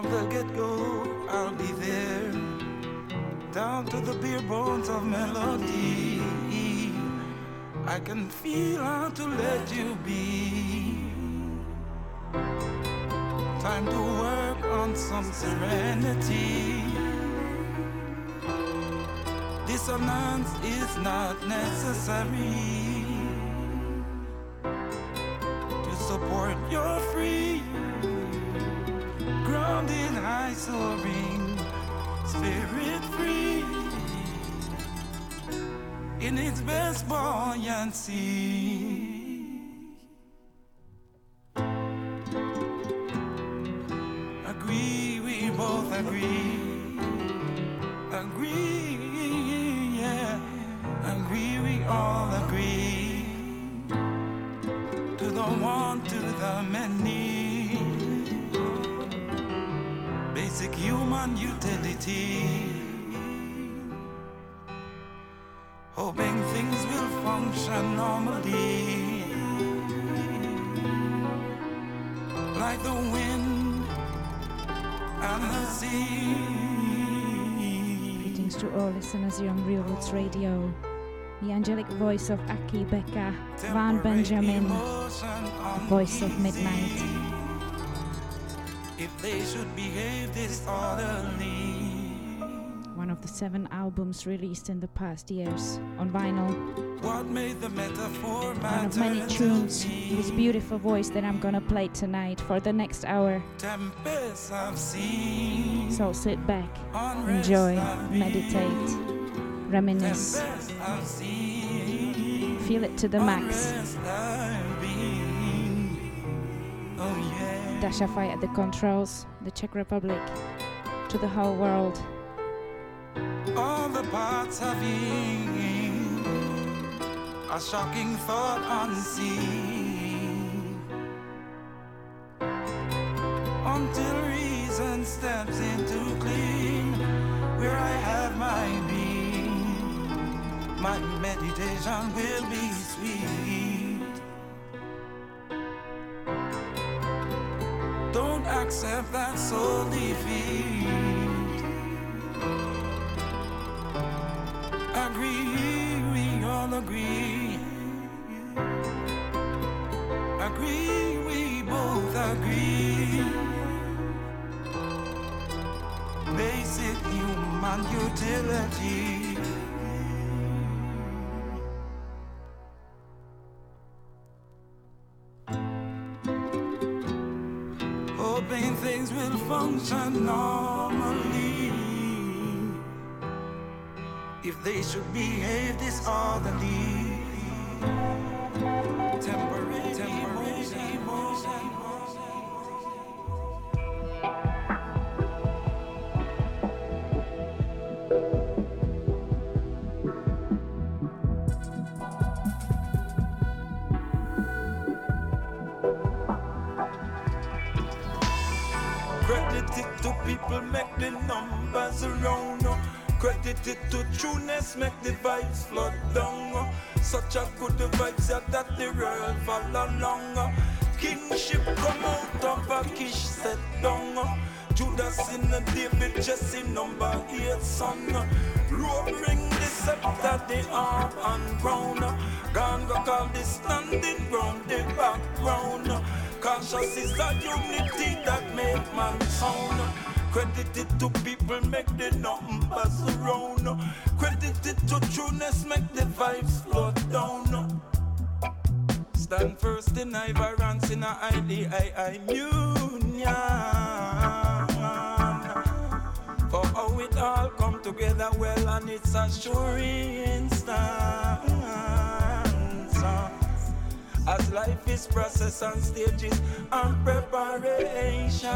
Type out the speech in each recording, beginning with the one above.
get go, I'll be there. Down to the bare bones of melody. I can feel how to let you be. Time to work on some serenity. Dissonance is not necessary buoyancy. Agree, we both agree. Agree, yeah. Agree, we all agree. To the one, to the many. Basic human utility. Greetings to all listeners here on Real Roots Radio. The angelic voice of Akae Beka, Vaughn Benjamin, the voice of Midnite. If they should behave disorderly, One of the seven albums released in the past years on vinyl. What made the metaphor One of many tunes, me? his beautiful voice that I'm gonna play tonight for the next hour. Tempests I've seen, So sit back, enjoy, meditate, reminisce, I've seen, feel it to the max. unrest I've been. Oh yeah. Dasha Fyah at the controls, the Czech Republic, to the whole world. All the parts of being a shocking thought unseen. Until reason steps in to clean where I have my being, my meditation will be sweet. Don't accept that soul defeat. Human utility. Hoping things will function normally. If they should behave disorderly, It to trueness, make the vibes flood down. uh. Such a good vibes that the world follow along. uh. Kingship come out of a kish set down. uh. Judas in the David, Jesse number eight son. Roaring the scepter, the arm and crown. Gone go call the standing ground, the background. Conscious is a unity that make man sound. Credit it to people, make the numbers round. Credit it to trueness, make the vibes float down. Stand first in vibrance in a IDI union. For how it all come together well and it's a sure instance. As life is process and stages and preparation.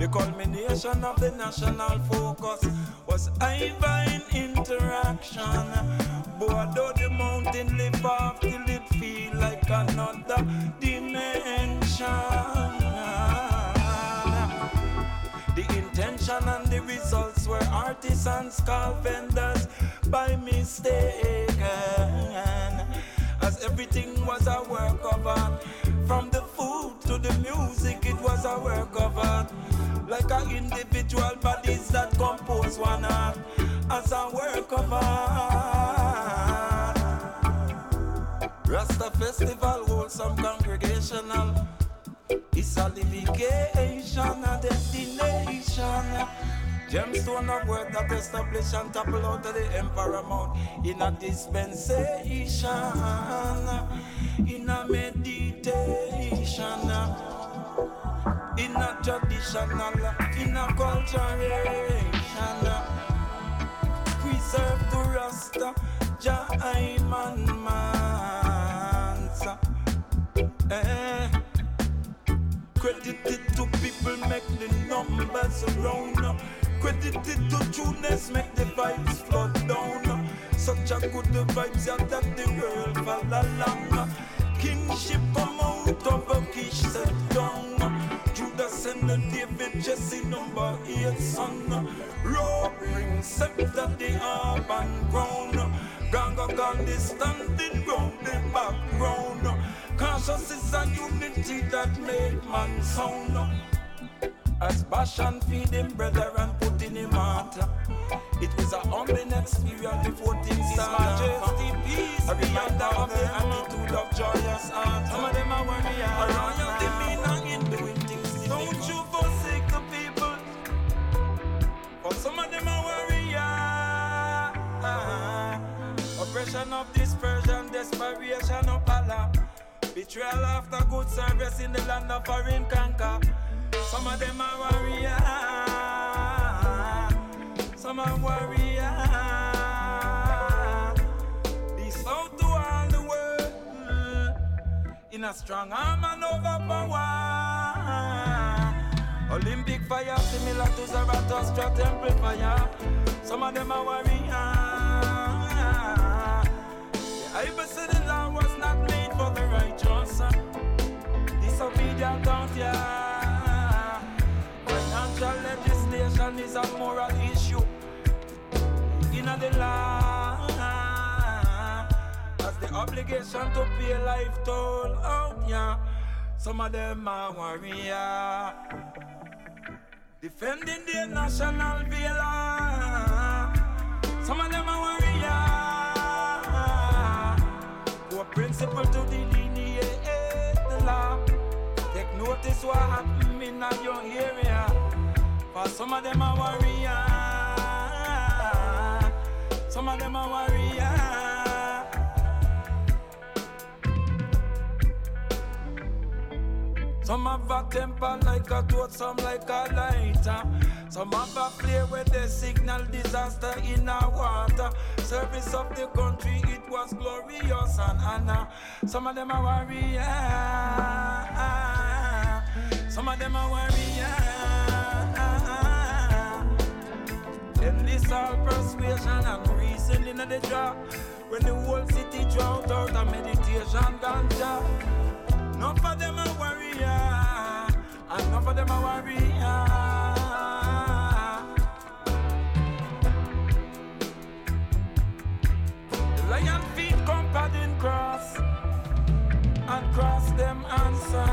The culmination of the national focus was divine interaction. Board out the mountain, lift off till it feel like another dimension. The intention and the results were artisans called vendors by mistake. As everything was a work of art. From the food to the music, it was like a individual bodies that compose one art as a work of art. Rasta Festival holds some congregational. It's a litigation, a destination. Gemstone of word that establish and topple out of the emperor mount in a dispensation, in a meditation, in a traditional, in a culturation. Preserve to Rasta, Jaiman Mansa. Eh. Credited to people, make the numbers around. Credited to trueness, make the vibes flood down. Such a good vibes yeah, that the world fall along. Kingship out of a kish set down. Judas and the David Jesse number eight son. Roaring scepter the urban ground. Ganga Gandhi standing round the background. Conscious is a unity that made man sound. As Bashan feed him brother and put in him heart. It was a humbling experience before things start. Majesty, peace, a reminder of the attitude of joyous heart. Some of them are warriors. A royal demeanor in doing things. Don't you forsake the people. For some of them are warriors. Oppression of dispersion, desperation of Allah. Betrayal after good service in the land of foreign conquer. Some of them are warriors, some are warriors. Peace out to all the world in a strong arm and overpower. Olympic fire similar to Zarathustra temple fire. Some of them are warriors. The the law was not made for the righteous. Disobedient out here. Financial legislation is a moral issue in the law. As the obligation to pay life toll oh, yeah. Some of them are warrior. Defending their national villa. Some of them are warrior. Who principle to delineate the law. Take notice what happened in your area. For some of them are warrior. Some of them are warrior. Some have a temper like a toad, some like a lighter. Some have a flare where they signal disaster in our water. Service of the country, it was glorious and honor. Some of them are warrior. Some of them are warrior. Endless all persuasion and reason in the draw. When the whole city drought out of meditation ganja. None of them are warrior. Ah. And none of them are warrior. The ah. lion feet come padding cross and cross them answer.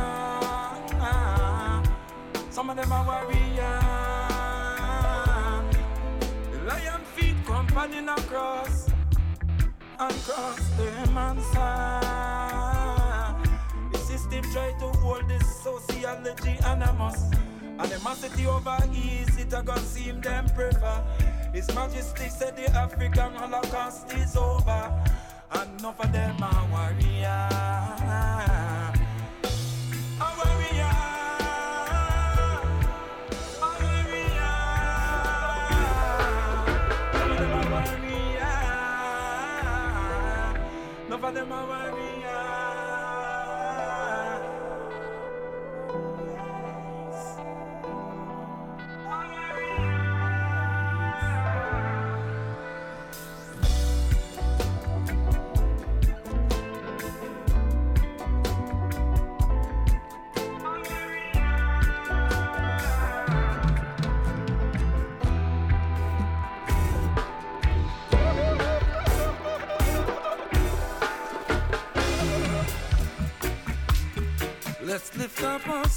Some of them are warrior. Ah. Padding across and cross them answer. The system try to hold this sociology animus. Animosity over ease, it a gonna seem them prefer. His Majesty said the African Holocaust is over, and enough of them are warrior. Of them are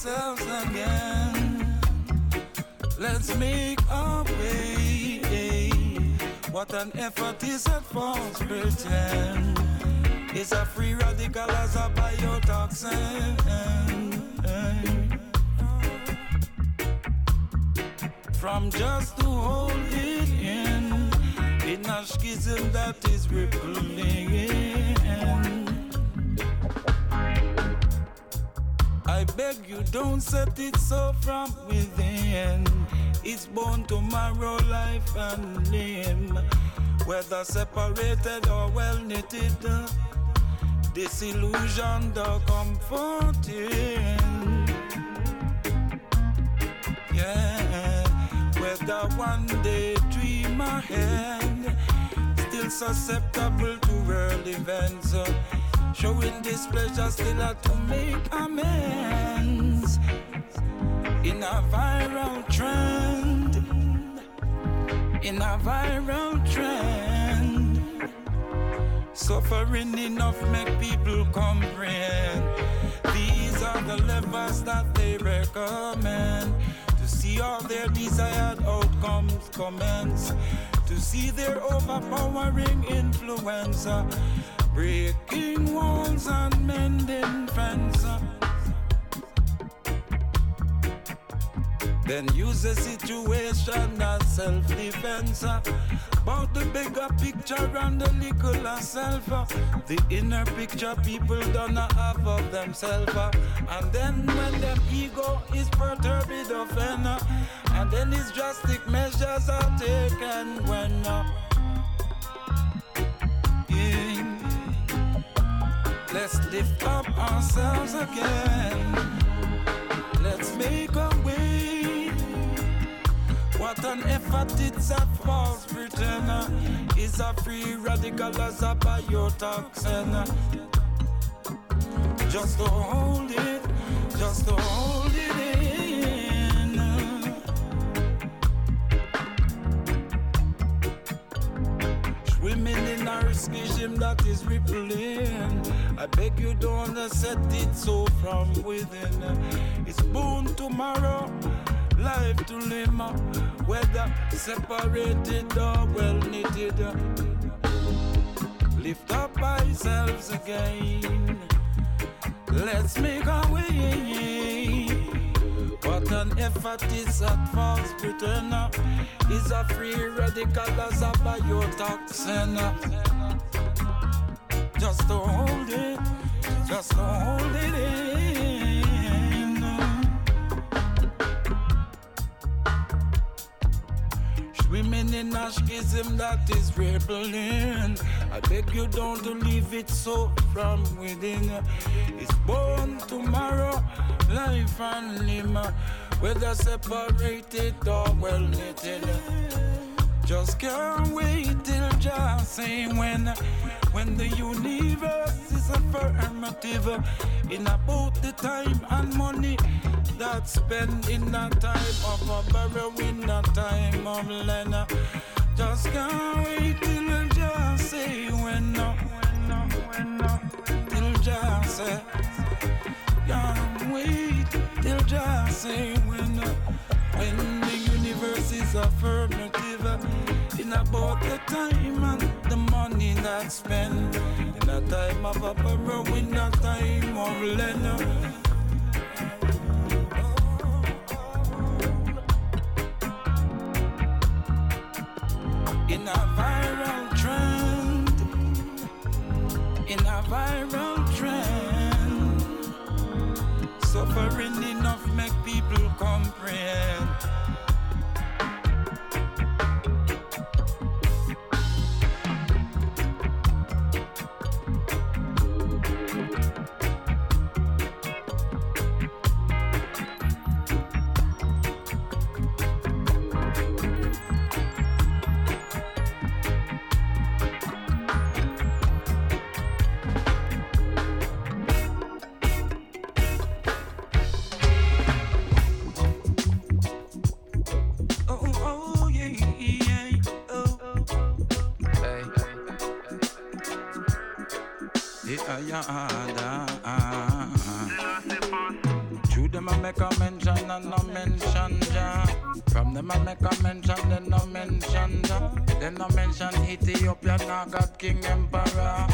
ourselves again. Let's make a way. What an effort is at false pretend. It's a free radical as a biotoxin. From just to hold it in, in a schism that is rippling. Beg you, don't set it so from within. It's born tomorrow, life and limb. Whether separated or well knitted, disillusion the comforting. Yeah, whether one day dream ahead, still susceptible to world events. Showing displeasure still had to make amends in a viral trend. In a viral trend. Suffering enough make people comprehend. These are the levels that they recommend to see all their desired outcomes commence. To see their overpowering influence breaking walls and mending fences. Then use the situation as self-defense. About the bigger picture and the little self. The inner picture people don't have of themselves. And then when their ego is perturbed, it offend. And then his drastic measures are taken when. Let's lift up ourselves again. Let's make a way. What an effort it's a false pretender. Is a free radical as a biotoxin. Just to hold it, just to hold it in. Swimming in our schism that is rippling. I beg you don't set it so from within. It's born tomorrow, life to live, whether separated or well knitted. Lift up ourselves again. Let's make our way. What an effort is at false pretender is a free radical as a biotoxin just hold it, just hold it in. Swimming in a schism that is rebelling. I beg you don't to leave it so from within. It's born tomorrow, life and limb, whether separated or well knitted. Just can't wait till just say when when the universe affirmative in about the time and money that's spent in a time of a barrel in a time of lend. Just can't wait till just say when, when, when, till just say. Can't wait till just say when, when the universe is affirmative in about the time and the money not spent in a time of uproar, in a time of lend. In a viral trend, in a viral trend, suffering enough make people comprehend. King emperor.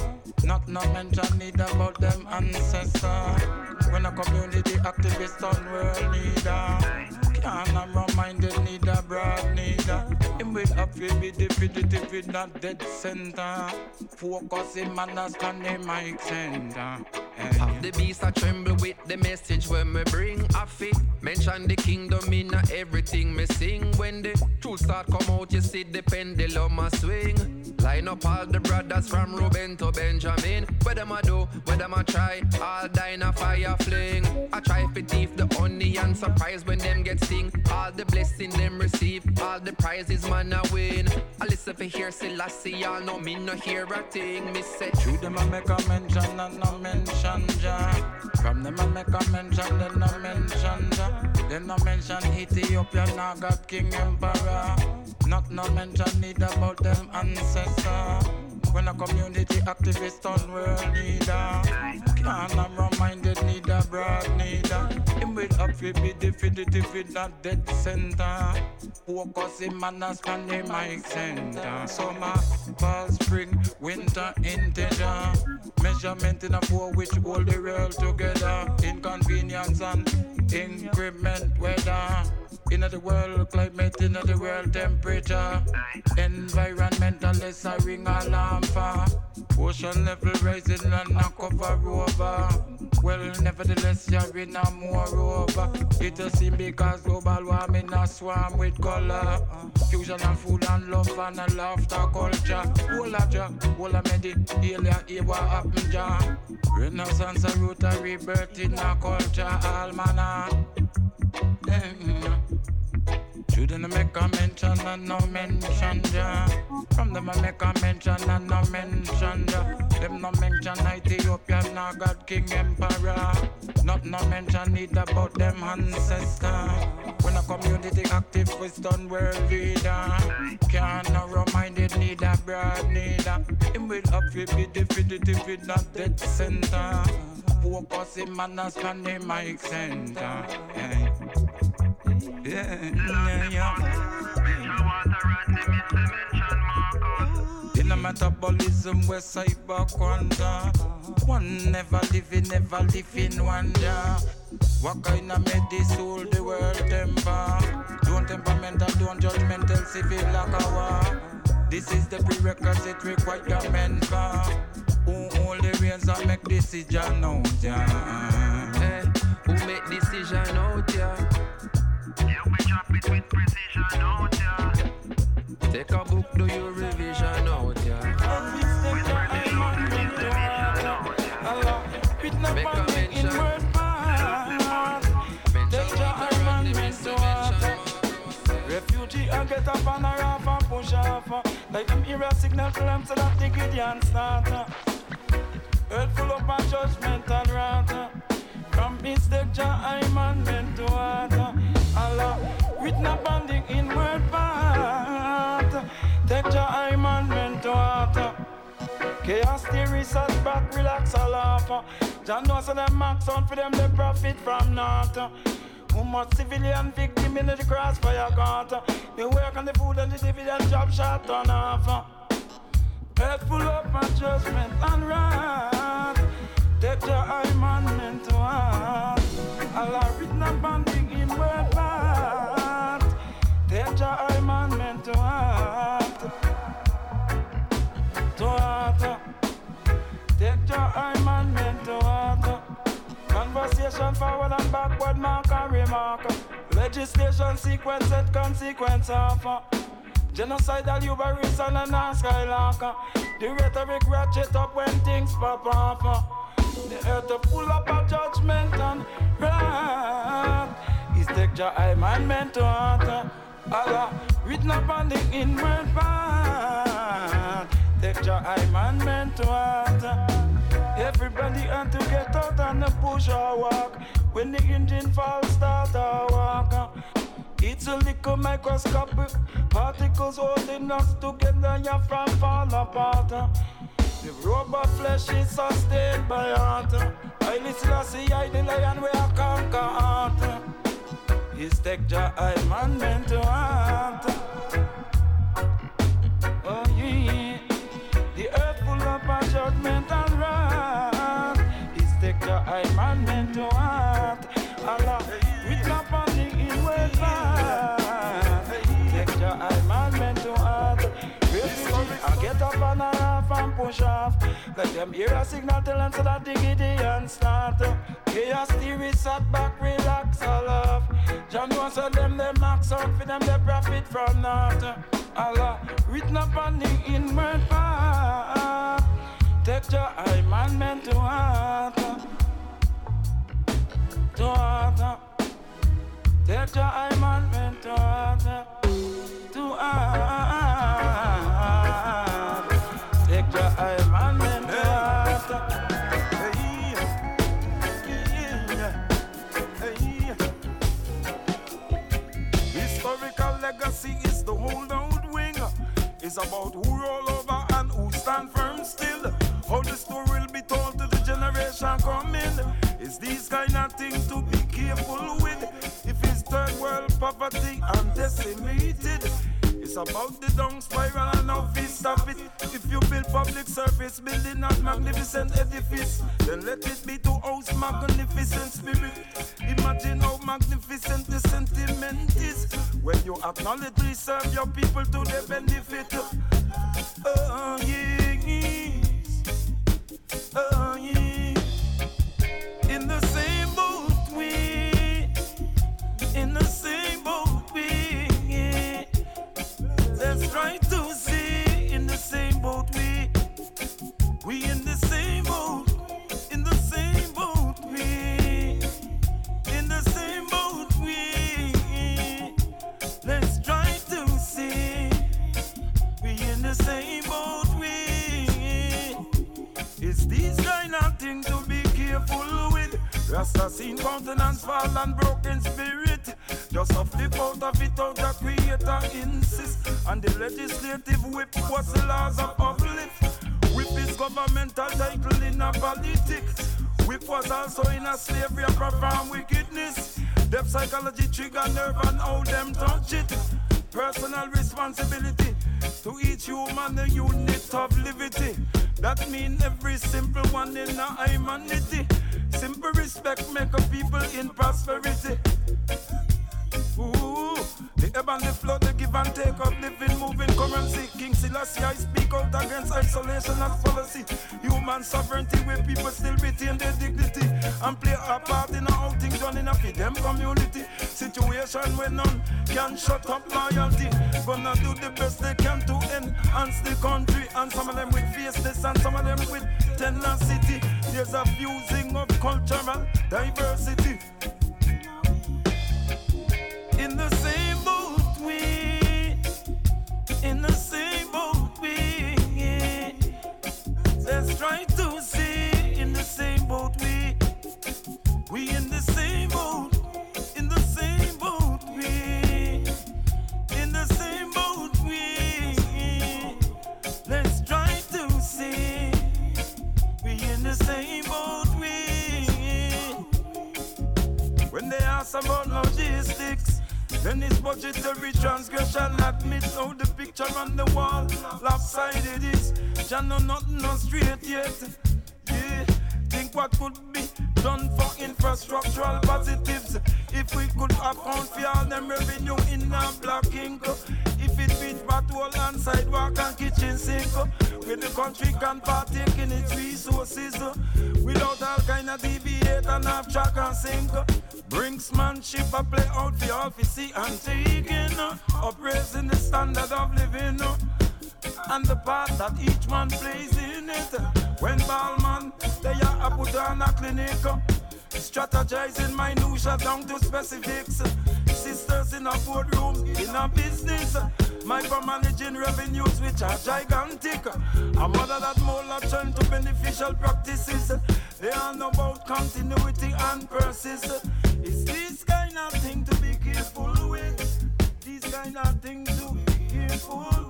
Not no mention need about them ancestors. When a community activist on world leader. Can't remind need a broad neither. Him have to be definitive with not dead center. Focus him and stand the mic center. Eh. Have the beast a tremble with the message when me bring a fit. Mention the kingdom in everything me sing. When the truth start come out, you see the pendulum a swing. Line up all the brothers from Ruben to Benjamin. Where them a do, where them a try, all in a fire fling. I try to thief the honey and surprise when them get sting. All the blessing them receive, all the prizes man a win. I listen for hear Selassie, y'all know me no hear a thing. Me say, True them a make a mention and no mention Jah. From them I make a mention, then no mention Jah. Then no mention Ethiopia, now got king emperor. Not no mention need about them ancestors. When a community activist on world leader. Can't reminded need a broad neither. Him will up to be definitive in that dead center. Focus him and a stand the mic center. Summer, fall, spring, winter, integer. Measurement in a four which hold the world together. Inconvenience and increment weather in the world climate, in the world temperature. Environmentalist a ring alarm for. Ocean level rising and a cover over. Well, nevertheless, you're in a more over. It a seem because global warming a swarm with color. Fusion of food and love and a laughter culture. Whole a jack, whole a medi, alien, hear what happen, ja. Renaissance a root a rebirth in a culture, all manner. Mm-hmm. Shouldn't make a mention and no mention. From them I make a mention and no mention ja. Them no now God King Emperor. Not no mention need about them ancestors. When a community active done world leader. Can't no reminded a broad neither. Him will have to be definitive with that dead center. Focus and a stand the mic center. Yeah. Yeah, yeah, yeah. In a metabolism where cyber quanta. One never living, never live in wonder. What kind of medicine the world temper? Don't temperamental, don't judgmental, civil like a war. This is the prerequisite requirement for who only reigns and make decision out, yeah. Hey, who make decision out, yeah? You be chopping with precision out, yeah. Take a book, do your revision out, yeah. Make a mention. Refugee and get up on a raft and push off. Like them hear a signal to them so that the Gideon start. Earth judgment and wrath. From mistake, Jah, I'm meant to water. Allah. with no upon in inward part. Take your eye man, mental water. Chaos theory set back, relax a laugh. John knows them max on for them, they profit from naught. Who much civilian victim in the crossfire gutter. They work on the food and the dividend job shot on off. Head full of my judgment and wrath. Take your eye man, mental heart. Allah written upon the inward part. Take your eye, man, meant to heart. To heart. Take your eye, man, meant to heart. Conversation forward and backward, mark and remark. Legislation sequence, set consequence of. Genocidal hubris and a non skylarker. The rhetoric ratchet up when things pop off. The earth full up of judgment and wrath. Take your eye, man, meant to heart. Allah written upon the inward. Take your eye man meant to heart. Everybody had to get out and push or walk. When the engine falls, start a walk. It's a little microscopic particles holding us together, you from fall apart. The robot flesh is sustained by art. I listen, I see, I the lion where I conquer art. is take your eye man mental heart. Oh yeah, the earth full of judgment and wrath. Is take your eye man mental heart. Allah, push off. Let them hear a signal tell them so that the Gideon start. Chaos theory sat back, relax, all off. John was so them, them max out for them, they profit from that. Allah, written up on the inward path. Take your eye, man, meant to heart. To heart. Take your eye, man, meant to heart. It's about who roll over and who stand firm still. How the story will be told to the generation coming. It's these kind of things to be careful with. If it's third world poverty and decimated. It's about the down spiral and how we stop it. If you build public service building a magnificent edifice, then let it be to house magnificent spirit. Imagine how magnificent the sentiment is when you acknowledge we serve your people to their benefit. Uh, uh, oh yes, oh uh, yes. With Rasta seen countenance fall and broken spirit. Just a flip out of it out the creator insist. And the legislative whip was the laws of uplift. Whip is governmental title in a politics. Whip was also in a slavery and profound wickedness. Depth psychology trigger nerve and how them touch it. Personal responsibility to each human a unit of liberty. That mean every simple one in a humanity Simple respect make a people in prosperity Ooh, the ebb and the flow, the give and take of living, moving currency. King Selassie, I speak out against isolation as policy. Human sovereignty, where people still retain their dignity and play a part in a outing done in a them community. Situation where none can shut up loyalty. Gonna do the best they can to enhance the country. And some of them with faceless and some of them with tenacity. There's a fusing of cultural diversity. About logistics, then it's budgetary transgression. Admit how the picture on the wall lopsided is. Jah know nothing no straight yet. Yeah, think what could be done for infrastructural positives. If we could account for all them revenue in a black ink. Beat patrol and sidewalk and kitchen sink. Uh, with the country can partake in its resources. Uh, without all kind of deviate and half track and sink. Uh, Brinksmanship a play out for all see and taking. Up raising the standard of living. And the part that each man plays in it. When Ballman, they are put on a clinic. Strategizing minutia down to specifics. Sisters in a boardroom, in a business. Micromanaging revenues which are gigantic. A mother that more turn to beneficial practices. They know about continuity and persist. It's this kind of thing to be careful with. These kind of things to be careful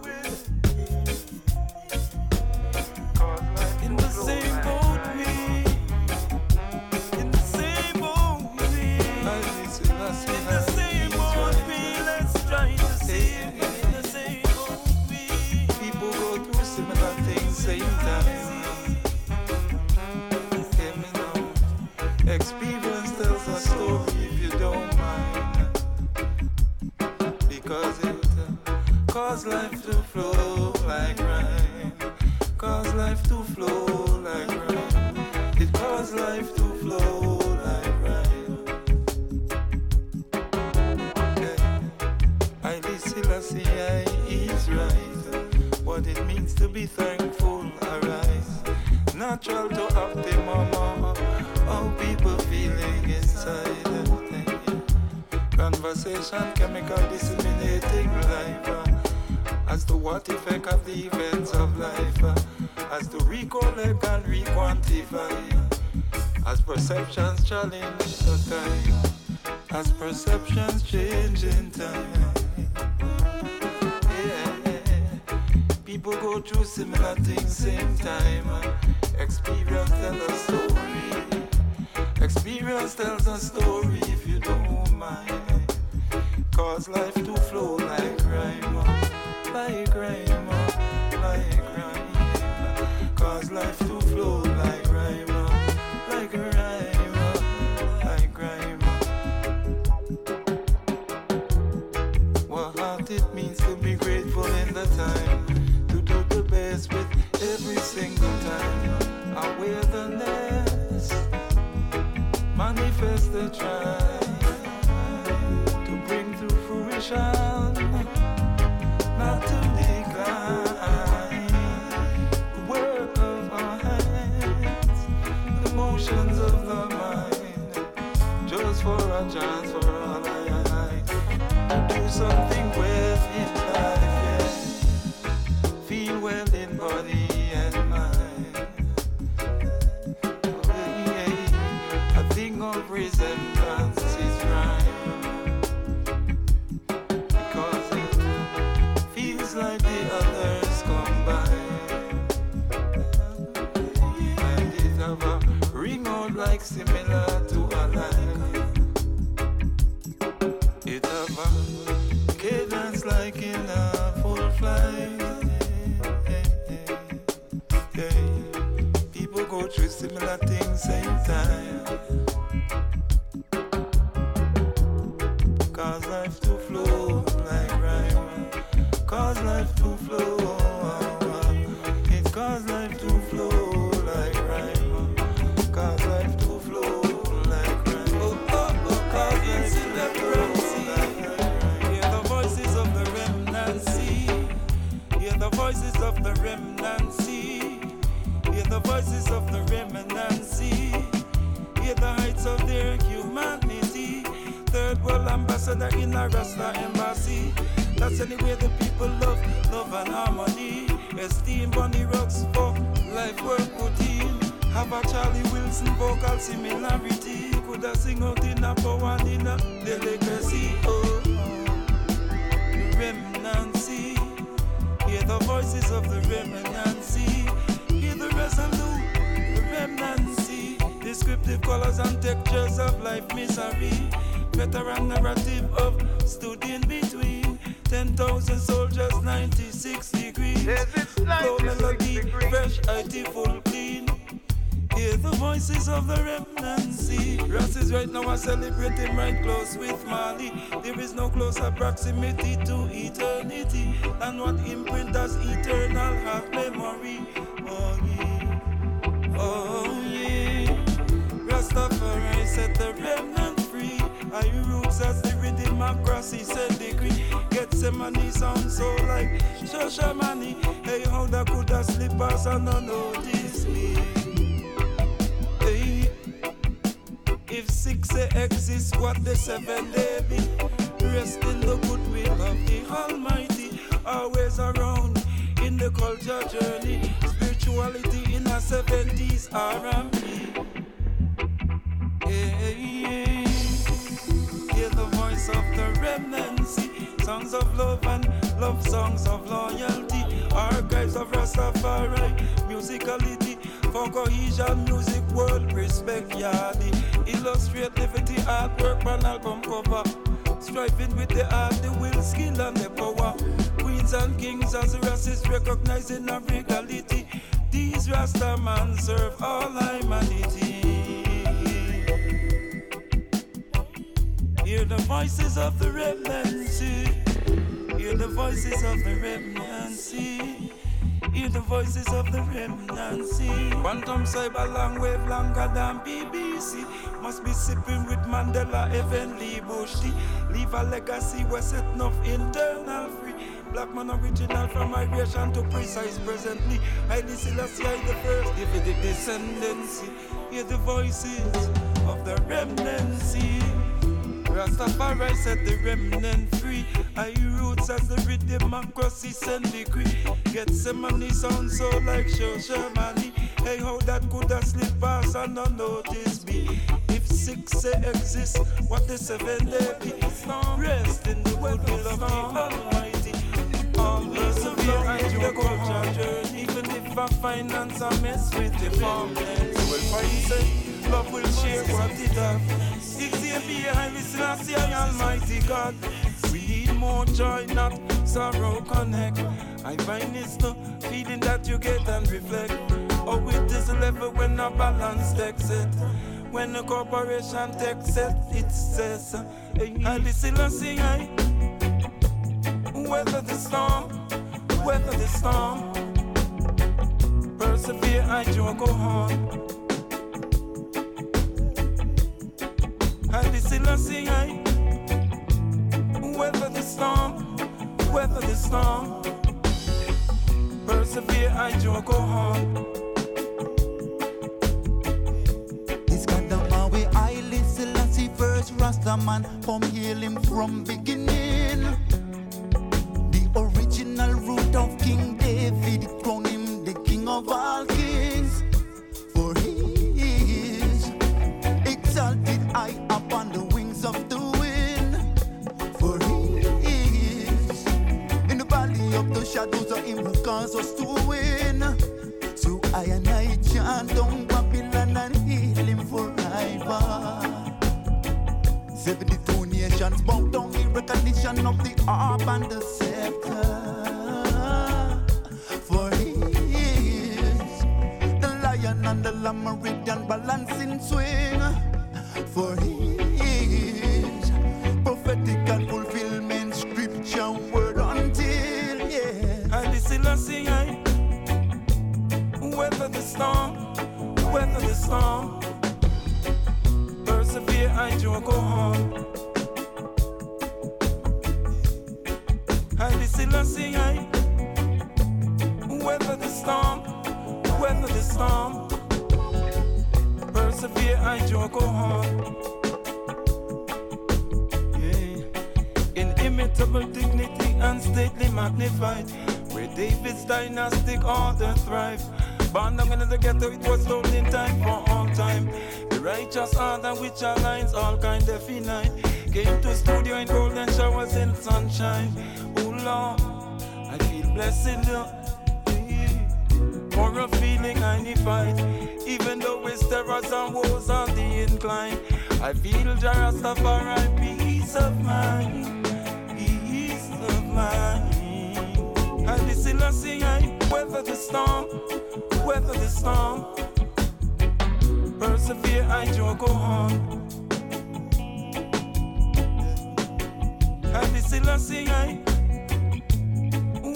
to flow like rain. It caused life to flow like rain. Yeah. I listen, I see, I is right. What it means to be thankful, arise. Natural to have the mama. All people feeling inside. Conversation, chemical disseminating life. As to what effect of the events of life. As to recollect and requantify. As perceptions challenge the time. As perceptions change in time. People go through similar things same time. Experience tells a story. Experience tells a story if you don't mind. Cause life to flow like rhyme, like rhyme, like. Cause life to flow like rhyme, like rhyme, like rhyme. What heart it means to be grateful in the time to do the best with every single time. Awareness manifest the try to bring to fruition, a chance for all I, I to do something with it feel well in body and mind. A thing of resemblance six exists, what the seven they be? Rest in the goodwill of the Almighty, always around in the culture journey spirituality in the 70s R&B. Yeah, yeah. Hear the voice of the remnancy, songs of love and love songs of loyalty, archives of Rastafari, musicality for cohesion, music world respect, yardy. Illustrate liberty artwork on album cover, striving with the art, the will, skill and the power. Queens and kings as racists recognizing our regality these Rasta man serve all humanity. Hear the voices of the remnancy. Hear the voices of the remnancy. Hear the voices of the remnancy. Quantum cyber long wave longer than BBC. Must be sipping with Mandela, heavenly bush tea. Leave a legacy, we set enough internal free. Black man original from migration to precise presently. I still see the first, give it the descendancy. Hear the voices of the remnancy. Rastafari set the remnant free. I roots as the read democracy send decree. Get some money sound so like Shoshimani. Hey, how that could have slipped past and not notice me? If six say exist, what the seven day be? Rest in the will of the Almighty. All persevere and you go journey. Even if I finance a mess with the farmland, you will find say love will share what it have. Xavier, I listen, I see Almighty God. We need more joy, not sorrow connect. I find it's the feeling that you get and reflect. Oh, it is a level when a balance takes it. When a corporation takes it, it says, I listen, I sing, I weather the storm, weather the storm. Persevere, I don't go on. Weather the storm, the storm. Persevere, I do go on. Rasta man, come from beginning. The original root of King David, the king of all us to win. So I and I chant down Babylon and heal him forever. 72 nations bow down in recognition of the harp and the scepter. For he is the lion and the lamb meridian balancing swing. For he persevere, I do go on. Still I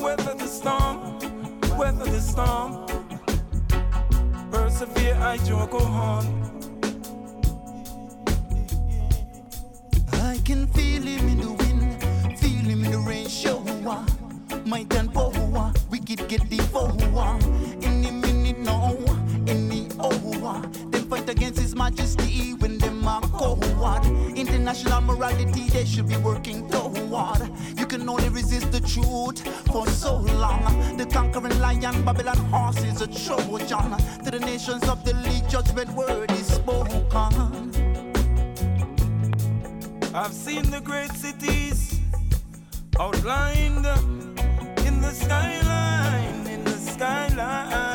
weather the storm, weather the storm. Persevere, I go on. I can feel him in the wind, feel him in the rain shower. Might and power, wicked get devoured. Any minute now, against His Majesty when them are coward. International morality they should be working toward. You can only resist the truth for so long. The conquering lion, Babylon horse is a Trojan. To the nations of the league, judgment word is spoken. I've seen the great cities outlined in the skyline, in the skyline.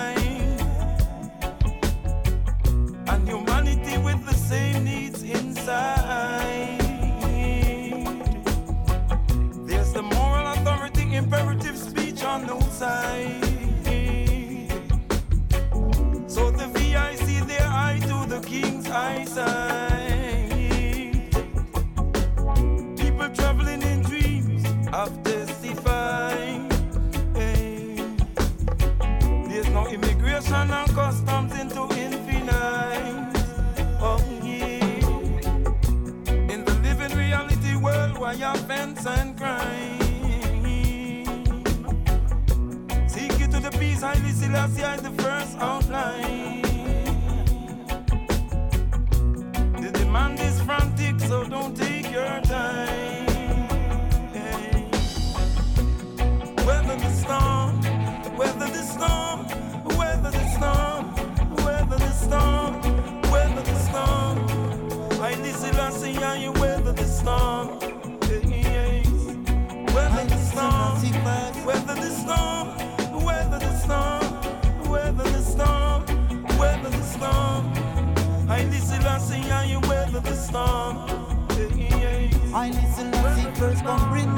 Inside. There's the moral authority, imperative speech on no side. So the VIC their eye to the king's eyesight. Peace, Haile Selassie is the first outline. The demand is frantic, so don't take your time. Weather the storm, weather the storm, weather the storm, weather the storm, weather the storm. Haile Selassie, and you weather the storm. Hey. Weather the storm, weather the storm see how you weather the storm. I listen, see first come bring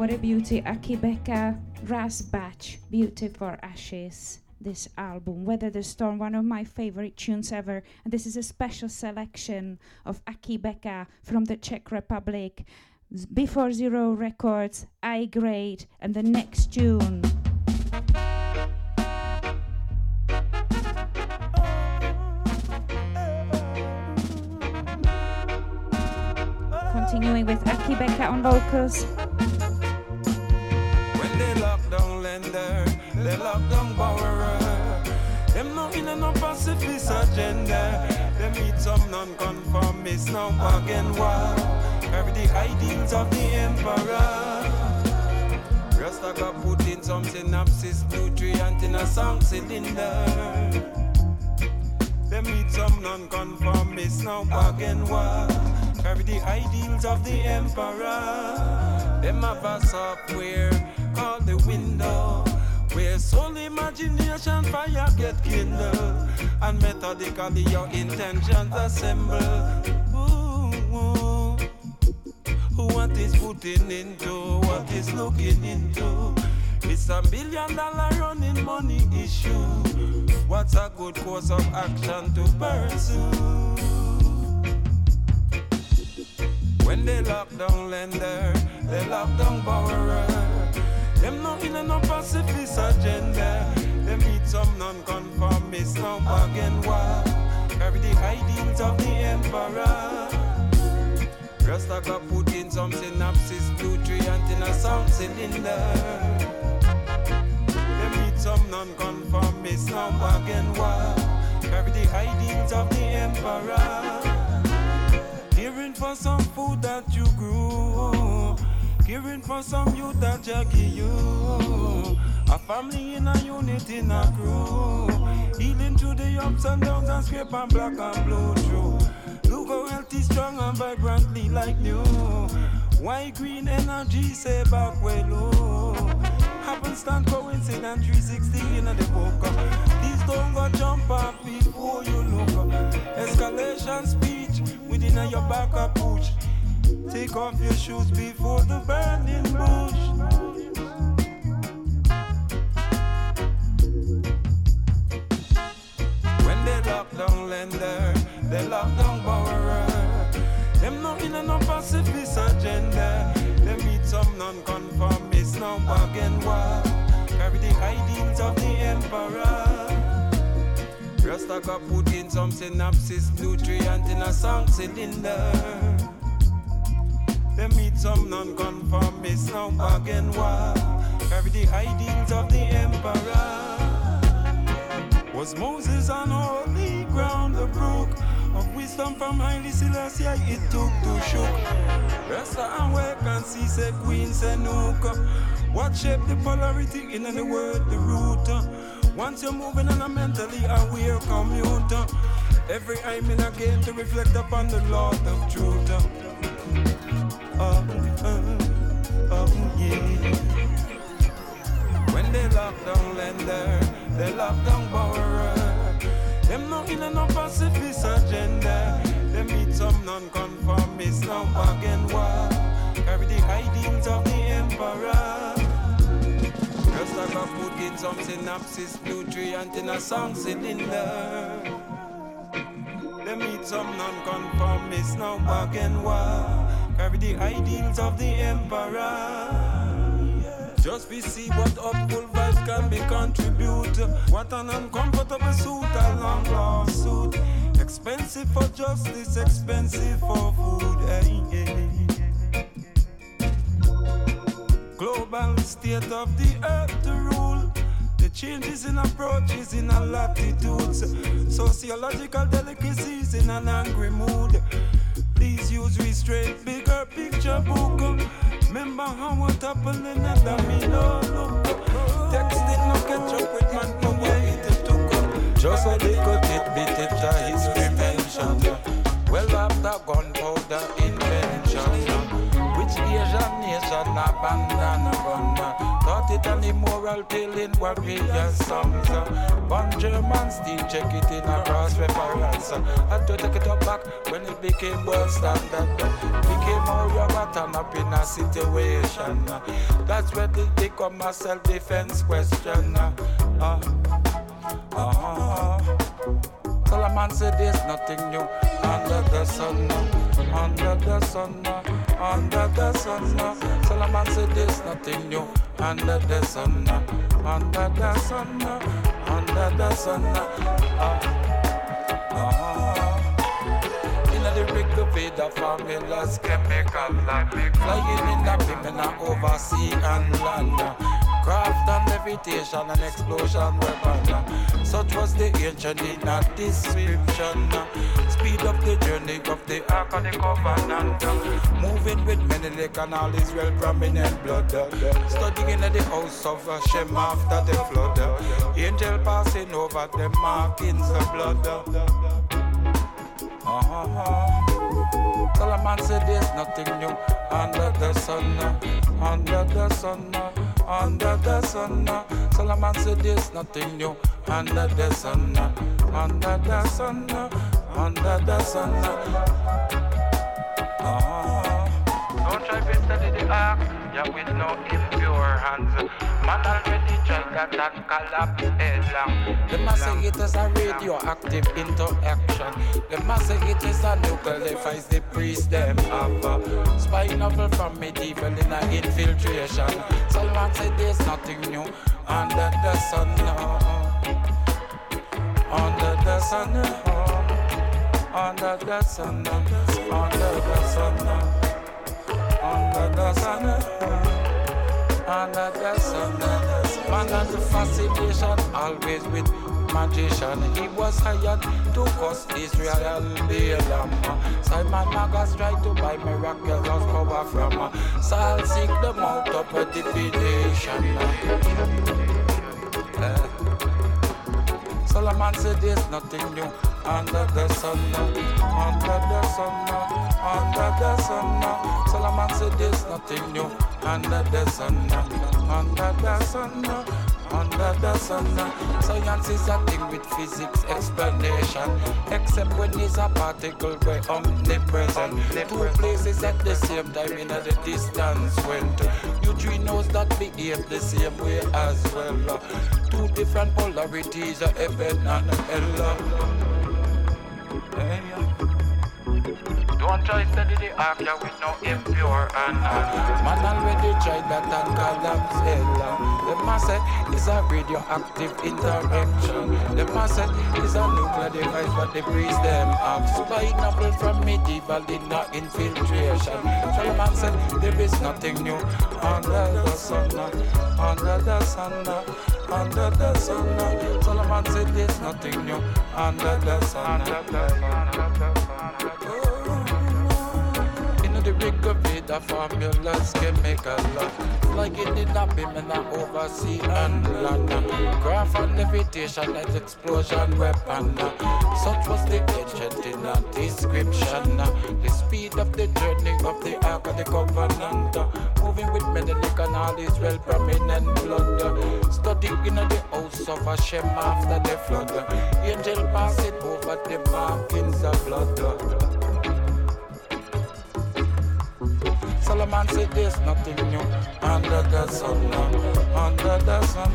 What a beauty. Akae Beka Ras Batch, Beauty for Ashes. This album, Weather the Storm, one of my favorite tunes ever. And this is a special selection of Akae Beka from the Czech Republic. Before Zero Records, I Grade, and the next tune. Continuing with Akae Beka on vocals. They lock down borrower. Them no in no pacifist agenda. They meet some non-conformists now again war. Carry the ideals of the emperor. Rasta got put in some synapses, nutrient in a sound cylinder. They meet some non-conformists now again war. Carry the ideals of the emperor. Them have a software called the window. Where soul imagination fire get kindled. And methodically your intentions assemble. Ooh. What is putting into, what is looking into. It's a billion dollar running money issue. What's a good course of action to pursue? When they lock down lender, they lock down borrower. Them not in no pacifist agenda. They meet some non-conformists now again war. Carry the ideals of the emperor. Rasta got put in some synapses, nutrient in a sound cylinder. Some non-conformists now again war. Carry the ideals of the emperor. Hearing for some food that you grew. Caring for some youth that give you. A family in a unit in a crew. Healing through the ups and downs and scrape and black and blue through. Look how healthy, strong and vibrantly like new. White green energy say back way low. Happenstance coincidence 360 in the book. Please don't go jump up before you look. Escalation speech within your back a push. Take off your shoes before the burning bush. When they lock down lender, they lock down borrower. Them not in no pacifist agenda. They meet some non-conformists now again war. Carry the ideals of the emperor. Rasta got put in some synapses, nutrient in a song cylinder. They meet some non-conformists now again war. Carry the ideals of the emperor. Was Moses on holy ground, the brook of wisdom from Haile Selassie it took to shook. Rasta and work and see say Queen Senuka. What shape the polarity in the word, the root. Once you're moving on a mentally aware commuter, every aim in in again to reflect upon the Lord of truth. When they lock down they lock down. Them no pacifist agenda. They meet some now the ideals of the emperor. Just put in some synapses, nutrient in a song cylinder. They meet some non-conformists now again war. Carry the ideals of the emperor. Just we see what upful vibes can be contribute. What an uncomfortable suit, a long lawsuit. Expensive for justice, expensive for food. Hey, hey. Global state of the earth to rule. The changes in approaches in our latitudes. Sociological delicacies in an angry mood. Please use restraint, bigger picture book. Remember how what happened in the domino look Text it no catch up with man power it took Just a little tidbit it a history mention Well after gunpowder invention Which Asian nation abandoned it an immoral in warrior songs. One German still check it in a cross reference. Had to take it up back when it became world standard. Became how you got up in a situation. That's where they become a self-defense question. Uh, uh, Solomon said there's nothing new under the sun, under the sun, under the sun. Now, Solomon said there's nothing new under the sun, under the sun, under the sun. Uh, uh, uh-huh. in the Rig Veda formulas, chemical, uh. flying in the in oversea and land. Craft and levitation and explosion weapon. Such was the ancient in a description. Speed up the journey of the Ark of the Covenant. Moving with many and all Israel prominent blood. Studying in the house of Hashem after the flood. Angel passing over the markings of blood. Uh-huh. Solomon said there's nothing new under the sun, under the sun under the sun. Uh, Solomon said there's nothing new under the sun, uh, under the sun, uh, under the sun. Oh. Don't try to study the ark, yeah, with no impure hands. Man already that and collapse headlong. The say it is a radioactive interaction. The say it is a device the priest them have. Uh, spy novel from medieval in a infiltration. Solomon said there's nothing new under the sun. Uh, under the sun. Under the sun. Under the sun. Under the sun. The sun. Man has a fascination always with magician. He was hired to cause Israel Balaam. Simon Magus tried to buy miraculous power from Saul seek them out of a divination. Uh, Solomon said there's nothing new under the sun, uh, under the sun, uh, under the sun. Uh, Solomon said there's nothing new under the sun, under the sun, under the sun. Uh, science is a thing with physics explanation, except when it's a particle where omnipresent. Two places at the same time in the distance went. Neutrinos that behave the same way as well. Uh, two different polarities, heaven and hell. Don't try study the ark with no impure and Man already tried that and collapse hell The mass is a radioactive interaction. The mass is a nuclear device but the priest them have novel from medieval in infiltration. Solomon said there is nothing new under the sun uh, Under the sun uh, under the sun uh. Solomon said there's nothing new under the sun Under the sun rig of it, the formulas chemical Like it did not be men oversee and land Craft and levitation, that explosion weapon uh. Such was the ancient in a description uh. The speed of the journey of the Ark of the Covenant uh. Moving with Menelik and all prominent blood Studying in the house of Hashem after the flood Angel passing over the markings of blood Solomon said there's nothing new under the sun, under the sun,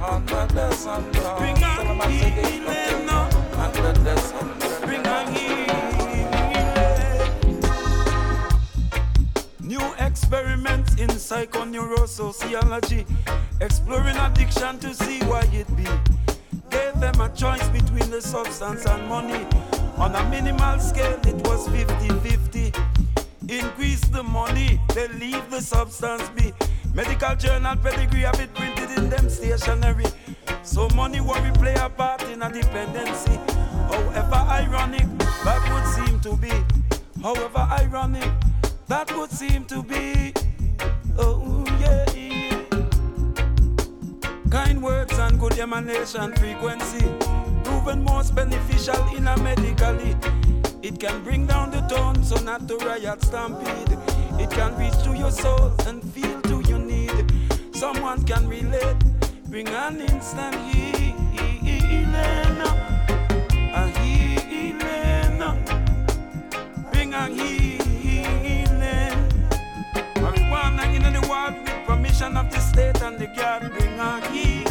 Bangladesh and Bring a healing, Bangladesh and Bring a healing. New experiments in psychoneurosociology, exploring addiction to see why it be. Gave them a choice between the substance and money. On a minimal scale, it was 50 50. Increase the money, they leave the substance be. Medical journal pedigree have it printed in them stationery. So money worry play a part in a dependency. However ironic that would seem to be. However ironic that would seem to be. Oh yeah. Kind words and good emanation frequency proven most beneficial in a medically. It can bring down the tone, so not to riot stampede. It can reach to your soul and feel to your need. Someone can relate, bring an instant healing. A healing. Bring a healing. Marijuana in the world with permission of the state and the guard. Bring a healing.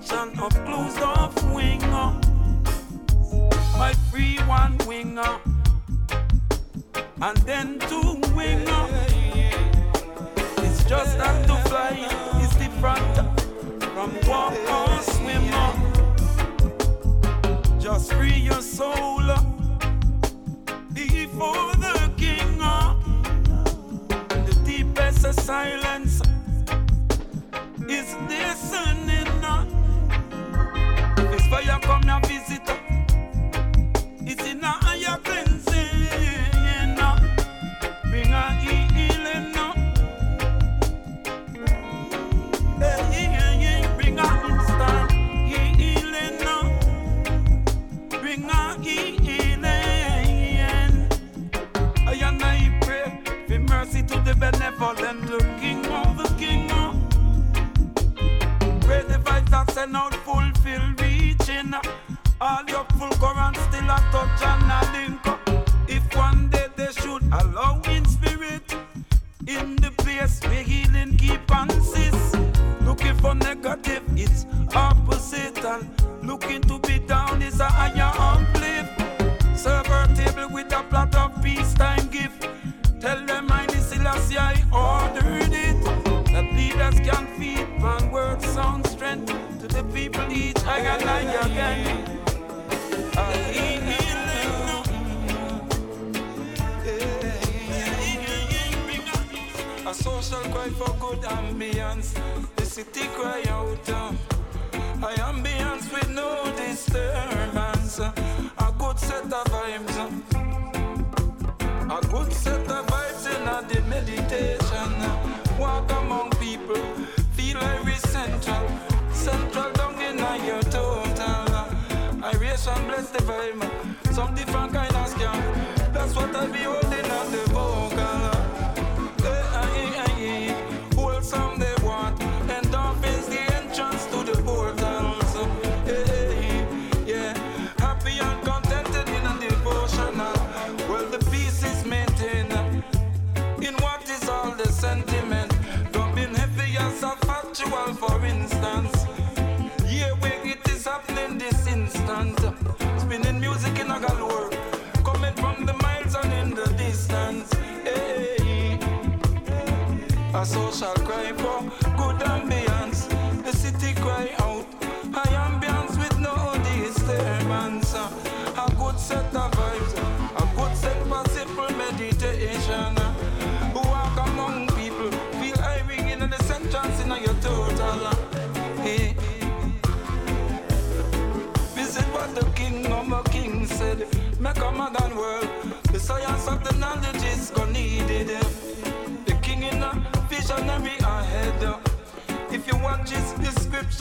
Soul mansion of closed off wing. My free one winger. And then two winger It's just have to fly is different from walk or swim. Just free your soul before the king. The deepest silence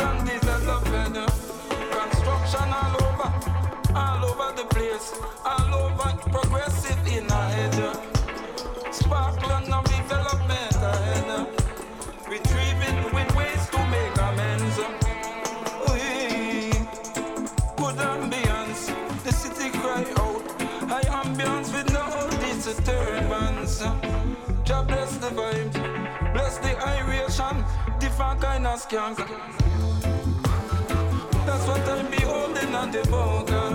description, develop better. Uh, construction all over, all over the place. All over progressive in our head. Uh, sparkling of development ahead. Uh, retrieving with ways to make amends. We good ambience. The city cry out. High ambience with no disturbance. Jah bless the vibes. Bless the iration. Different kind of. That's what I be holding on the vocal.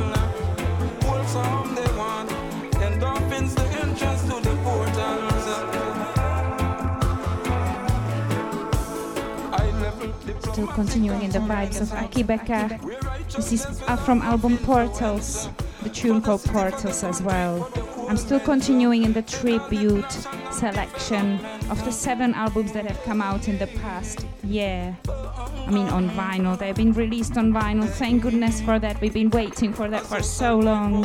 Hold some they want. Endorphins the entrance to the portals. I level the Still continuing in the vibes of Akae Beka. This is uh, from album Portals, the tune called Portals as well. I'm still continuing in the tribute selection of the seven albums that have come out in the past year. I mean, on vinyl. They've been released on vinyl. Thank goodness for that. We've been waiting for that for so long.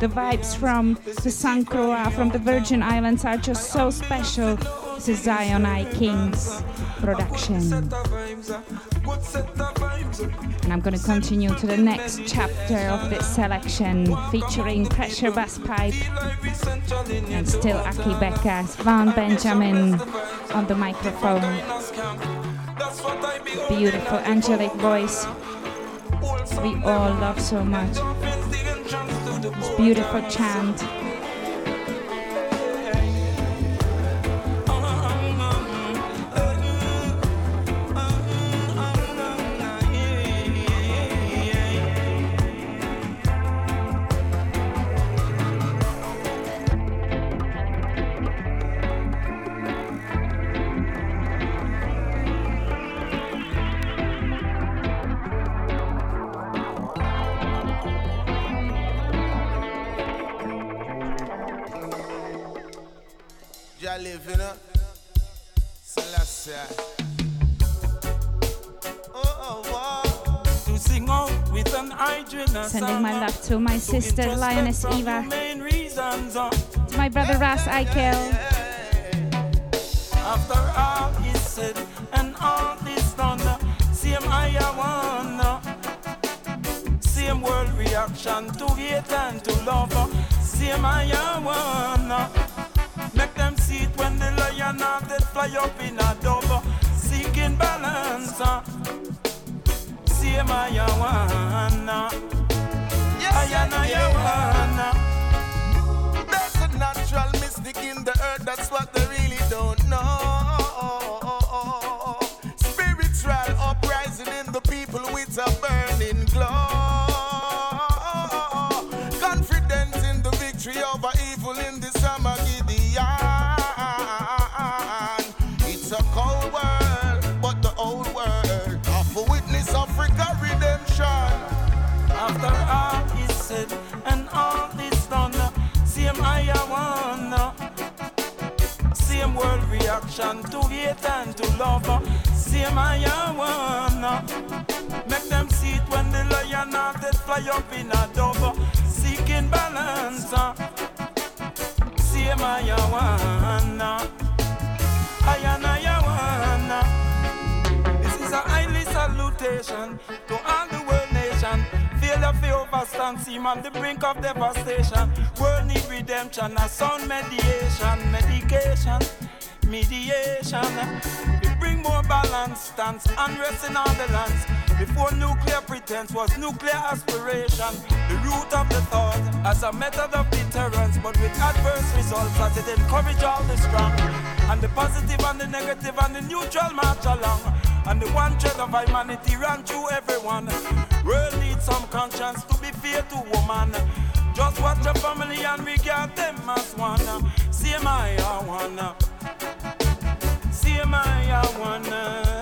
The vibes from the San Croix, from the Virgin Islands, are just so special. This is Zion I Kings production. And I'm going to continue to the next chapter of this selection featuring Pressure Busspipe and still Akae Beka, Vaughn Benjamin on the microphone. Beautiful angelic voice we all love so much. This beautiful chant. To my sister Lioness Iva, reasons uh, to my brother Ras Eichel, after all is said and all is done, uh, same I one. uh, Same world reaction to hate and to love. Same I one. Make them see it when the lion of fly up in a dove. Seeking balance. Same I one. I natural mystic in the earth, that's what they really don't know. To hate and to love. Same I one. Make them see it when the lion of fly up in a dove. Seeking balance. Same I one. I and I one. This is a highly salutation to all the world nation. Failure for overstand seem on the brink of devastation. World need redemption, a sound mediation, medication, mediation. We bring more balance, stance, unrest in all the lands. Before nuclear pretense was nuclear aspiration. The root of the thought as a method of deterrence, but with adverse results as it encourage all the strong. And the positive and the negative and the neutral march along. And the one thread of humanity ran through everyone. World needs some conscience to be fair to woman. Just watch your family and regard them as one. See my one. See my one. See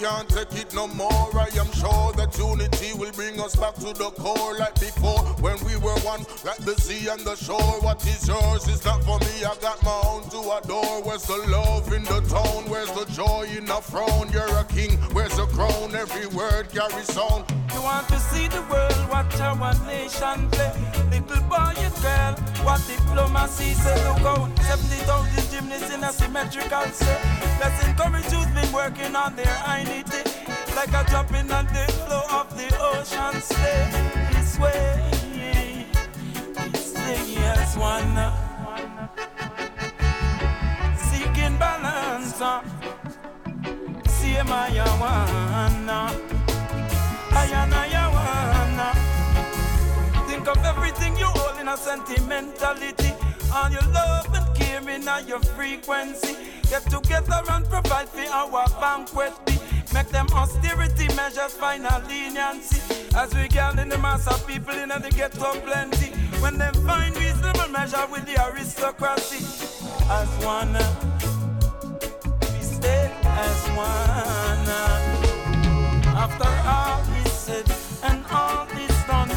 can't take it no more. I am sure that unity will bring us back to the core like before when we were one, like the sea and the shore. What is yours is not for me. I got my own to adore. Where's the love in the tone? Where's the joy in the throne? You're a king. Where's the crown? Every word carries sound. You want to see the world? Watch our nation play. Little boy and girl, what diplomacy say? Look out, 70,000 gymnasts in a symmetrical set. Let's encourage who's working on their identity. Like a jumping on the flow of the ocean. Stay this way. Stay as one. Seeking balance. Uh. See my one. Think of everything you hold in a sentimentality. On your love and caring on your frequency. Get together and provide for our banquet. Make them austerity measures find a leniency. As we gather the mass of people in the ghetto plenty. When they find reasonable measure with the aristocracy. As one, we stay as one. After all is said and all is done,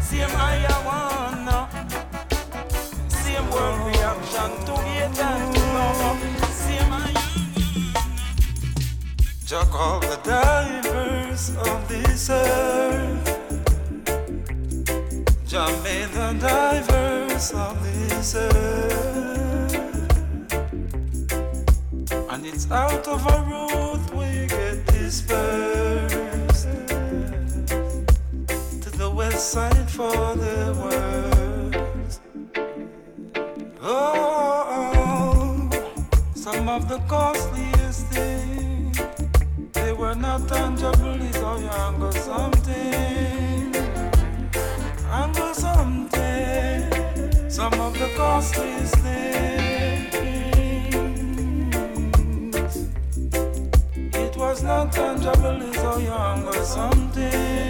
same I same world reaction to hate and to love, same I Jack of the divers of this earth, Jah made the divers of this earth, and it's out of our road we get dispersed to the west side for the worst. Costliest things they were not tangible. It's all young or something, or something. Some of the costliest things it was not tangible. It's all young or something.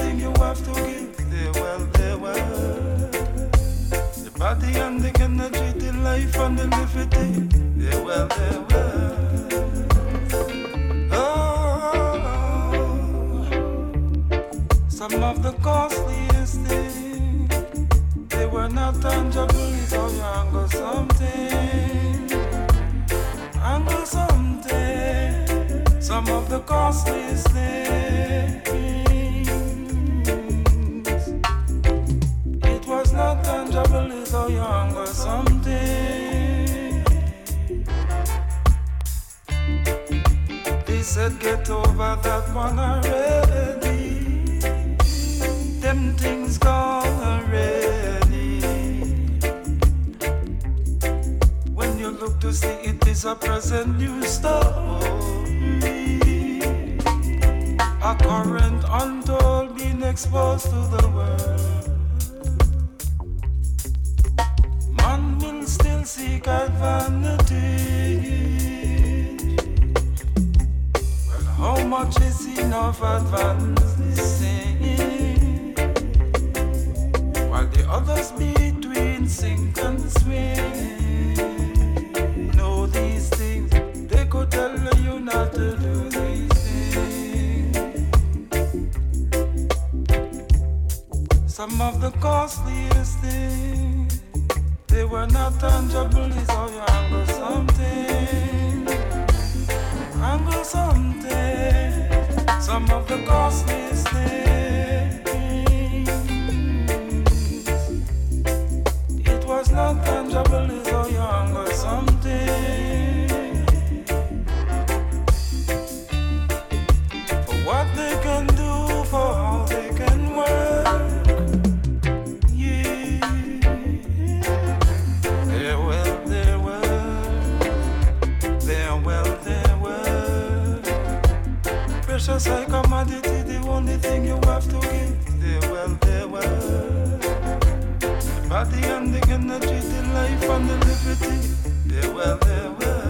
Only you have to give. They're well, they're worth. The body and the energy, the life and the liberty. They're well, they're Some of the costliest things, they were not tangible, how you angle something. Angle something. Some of the costliest things. It was not tangible Like commodity, the only thing you have to give. They're well, they're well body and the energy, the life the liberty. Oh, yeah, well, yeah, well.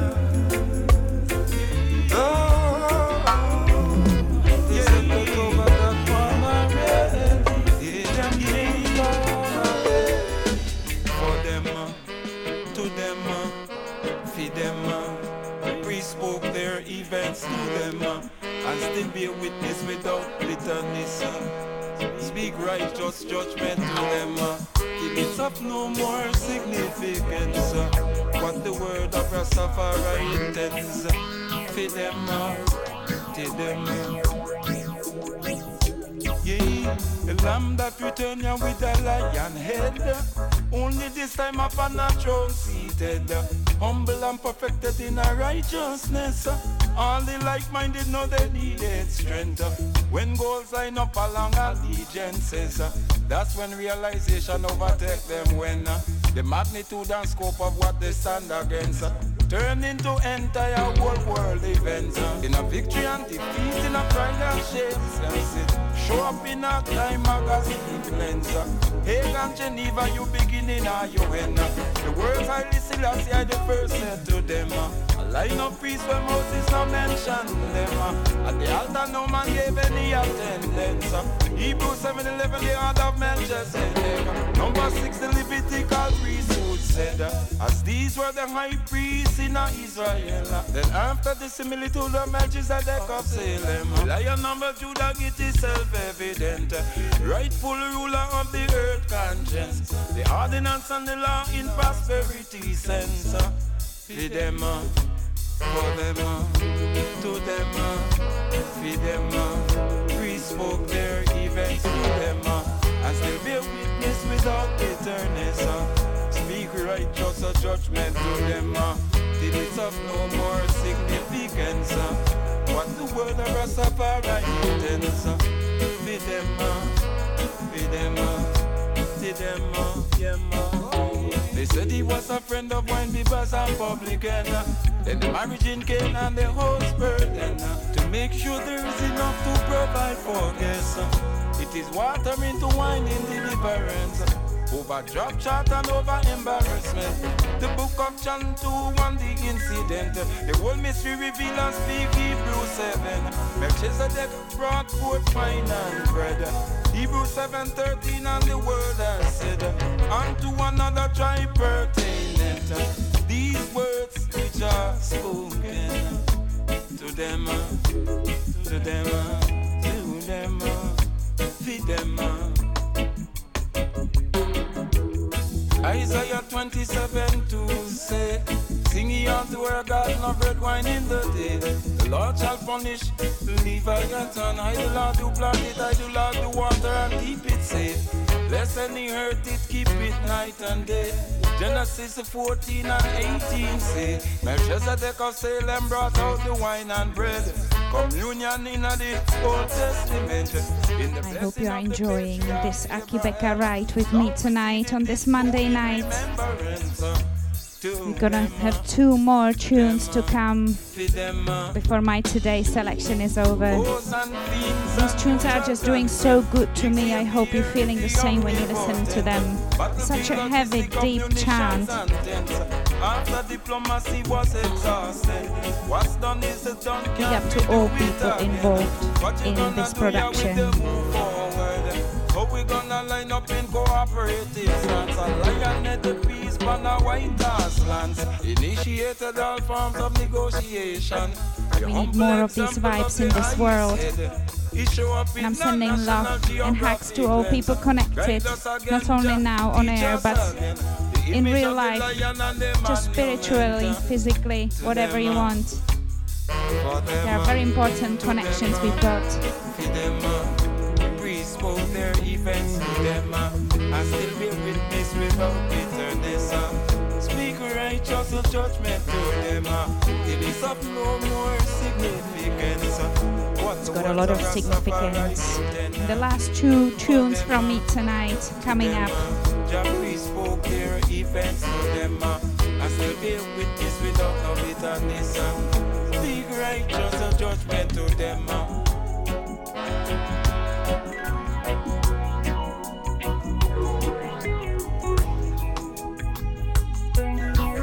And still be a witness without bitterness. Uh. Speak righteous judgment to them. Uh. It up no more significance. Uh. What the word of Rastafari intends. Feed them, to them. Yeah, the lamb that return ya with a lion head. Only this time upon a throne seated. Humble and perfected in a righteousness. All the like-minded know they needed strength. Uh. When goals line up along allegiances, uh. that's when realization overtake them when uh. the magnitude and scope of what they stand against turn into entire whole world events. In a victory and defeat, in a pride and shame, sense. Show up in a time magazine lens. Hague and Geneva, you beginning or you end. The words I listen, see I the first said to them. Line of peace where Moses not mention them. Uh. At the altar, no man gave any attendance. Uh. Hebrews 7 11, the order of Melchizedek. Uh. Number 6, the Levitical priesthood said. As these were the high priests in Israel. Then after the similitude of Melchizedek of Salem. Lion number Judah get itself evident. Rightful ruler of the earth conscience. The ordinance and the law in prosperity sense. Feed them, for them, to them, them. Spoke their events to them. As they bear witness without bitterness. Speak righteous judgment to them. Did it no more significance. What the word of Rastafari intends. Them, them, them, They said he was a friend of wine bibbers and publican. Then the marriage in Cana and the house burden. Uh, to make sure there is enough to provide for guests. Uh, it is water into wine in deliverance. Over drop chart and over embarrassment. The book of John 2 one the incident. The whole mystery reveal and speak Hebrew 7. Melchizedek brought forth wine and bread. Hebrew 7:13 and the word has said, unto another tribe pertaineth. These words which are spoken to them, to them, to them, feed them. Isaiah 27 to say, Sing ye unto where God no bread wine in the day. The Lord shall punish the Leviathan. I the Lord do plant it, I do Lord do water and keep it safe. Any hurt it, keep it night and day. Genesis 14 and 18 say, Melchizedek of Salem brought out the wine and bread. Communion in the Old Testament. I hope you are enjoying this Akae Beka ride with me tonight on this Monday night. We're gonna have two more tunes to come before my today selection is over. These tunes are just doing so good to me. I hope you're feeling the same when you listen to them. Such a heavy, deep chant. After diplomacy was exhausted, what's done is done. Big up to all people involved in this production. We gonna line up in cooperative stance and lion at the peace a white ass lands. Initiated all forms of negotiation. We need more of these vibes in this world. And I'm sending love and hugs to all people connected, not only now on air, but in real life, just spiritually, physically, whatever you want. There are very important connections we've got spoke their events to them. Uh, I still be witness without bitterness. Uh, speak righteous judgment to them. Uh, it is of no more significance. It's got a lot of significance. The last two tunes from me tonight coming up. Jeffrey spoke their events to them. I still be witness without no bitterness. Speak righteous judgment to them.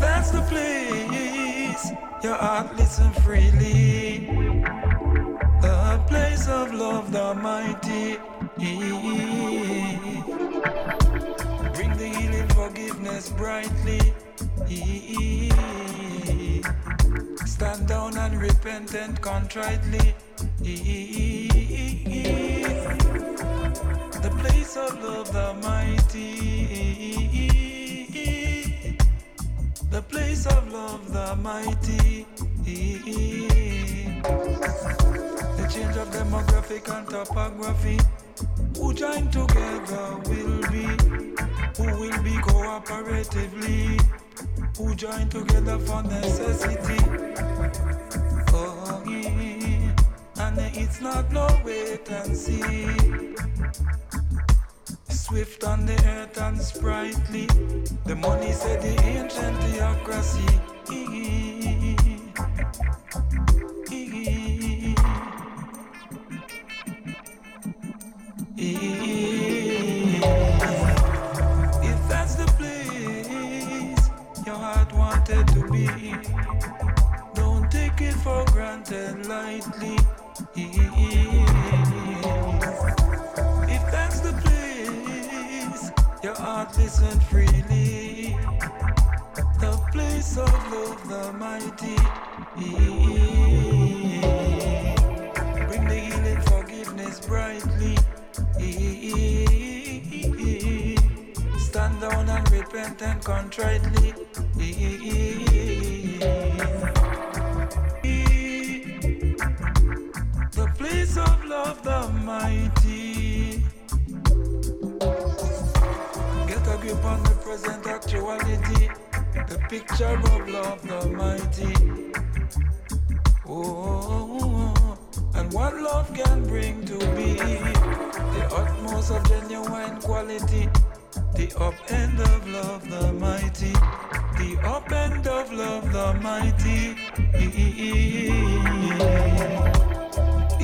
That's the place, your heart listen freely. The place of love, the mighty. Bring the healing, forgiveness brightly. Stand down and repent and contritely. The place of love, the mighty. The place of love, the mighty. The change of demographic and topography. Who join together will be, who will be cooperatively, who join together for necessity. Oh, yeah. and it's not no wait and see. Swift on the earth and sprightly. The money said the ancient theocracy. Listen freely, the place of love, the mighty. Bring the healing, forgiveness brightly. Stand down and repent and contritely. The place of love, the mighty. Grip on the present actuality. The picture of love, the mighty. Oh, and what love can bring to be the utmost of genuine quality, the up end of love, the mighty, the up end of love, the mighty.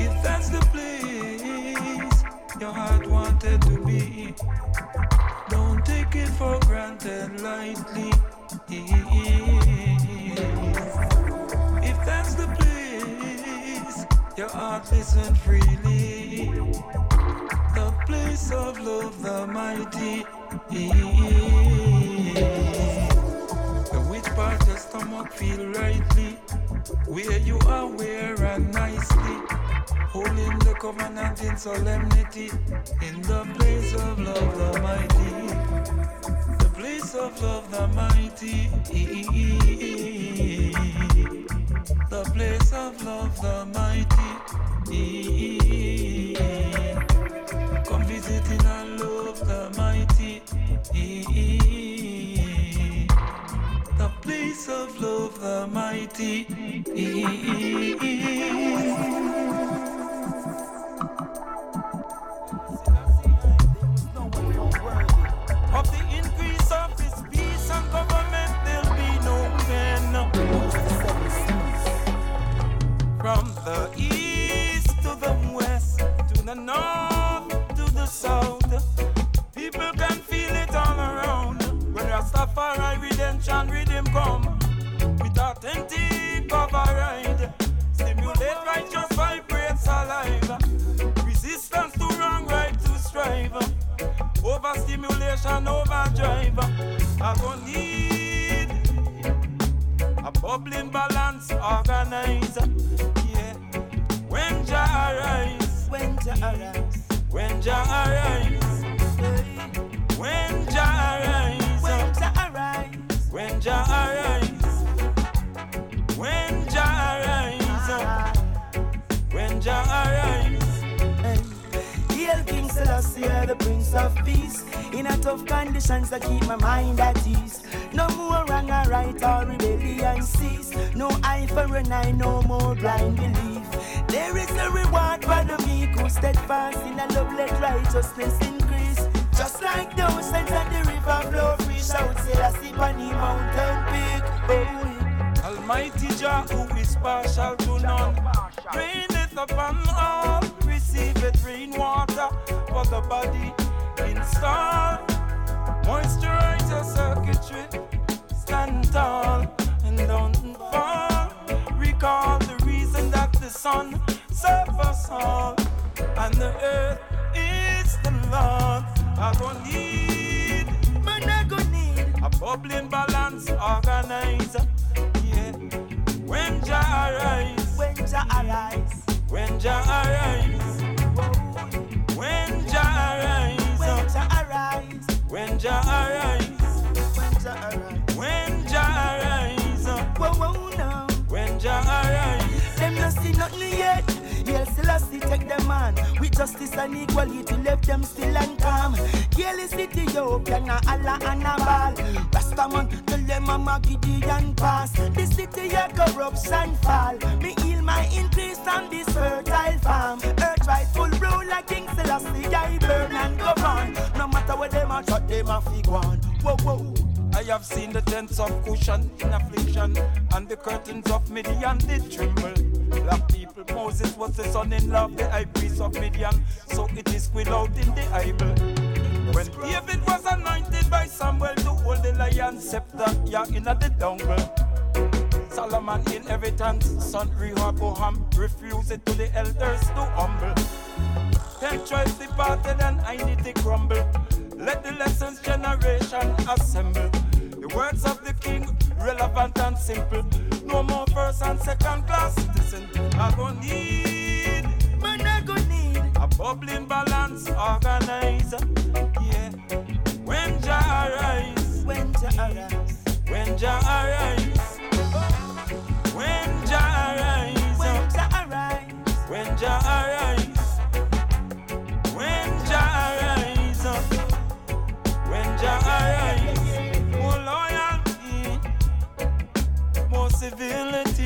If that's the place your heart wanted to be, take it for granted lightly. If that's the place your heart listen freely, the place of love, the mighty. The which part your stomach feel rightly, where you are, where and nicely, holding the covenant in solemnity, in the place of love, the mighty, the place of love, the mighty. The place of love, the mighty. Come visiting and love the mighty. The place of love, the mighty. The east to the west, to the north, to the south, people can feel it all around. When Rastafari redemption rhythm come, with authentic override, stimulate righteous vibrates alive. Resistance to wrong, right to strive. Overstimulation, overdrive. I gon' need a bubbling balance, organize. Arise, when Jah arise, when Jah arise, when Jah arise, when Jah arise, when Jah arise, Selassie, the Prince of Peace. In a tough conditions that keep my mind at ease. No more wrong or right or rebellion cease. No eye for an eye, no more blind belief. There is a reward for the meek who steadfast in a love, let righteousness increase. Just like the oceans and the river flow free, shout Selassie on the mountain peak. Oh. Almighty Jah, who is partial to none, reigneth upon all, receive body. Install, moisturize your circuitry. Stand tall and don't fall. Recall the reason that the sun serves us all, and the earth is the Lord. I don't need, Man, I go need a bubbling balance organizer. Yeah, when Jah arise, when Jah arise. when Jah arise, Jah arise, When Jah arise. when Jah arise, uh. Whoa, whoa, now. when Jah arise. Them no see nothing yet. Selassie take them on. With justice and equality, left them still and calm. Kill is Ethiopia, na Allah and a ball. Rastaman, tell them I'm a Gideon pass. The city a corruption fall. Me heal my increase on this fertile farm. Earth rightful ruler, King Selassie, I burn and go on. No what them a shot, them a fig one. Whoa, whoa. I have seen the tents of Cushan in affliction, and the curtains of Midian did tremble. Black people, Moses was the son-in-law the high priest of Midian, so it is squid out in the Bible. When David was anointed by Samuel to hold the lion scepter, yeah, in the jungle. Solomon in inheritance, son Rehoboam refused it to the elders to humble. Ten tribes departed and I need to crumble. Let the lessons generation assemble. The words of the king relevant and simple. No more first and second class citizen. I go need Man, I go need. a bubbling balance organizer. Yeah. When Jah arise, When Jah arise. when Jah arise, when Jah arise, When Jah arise. when Jah arise, civility,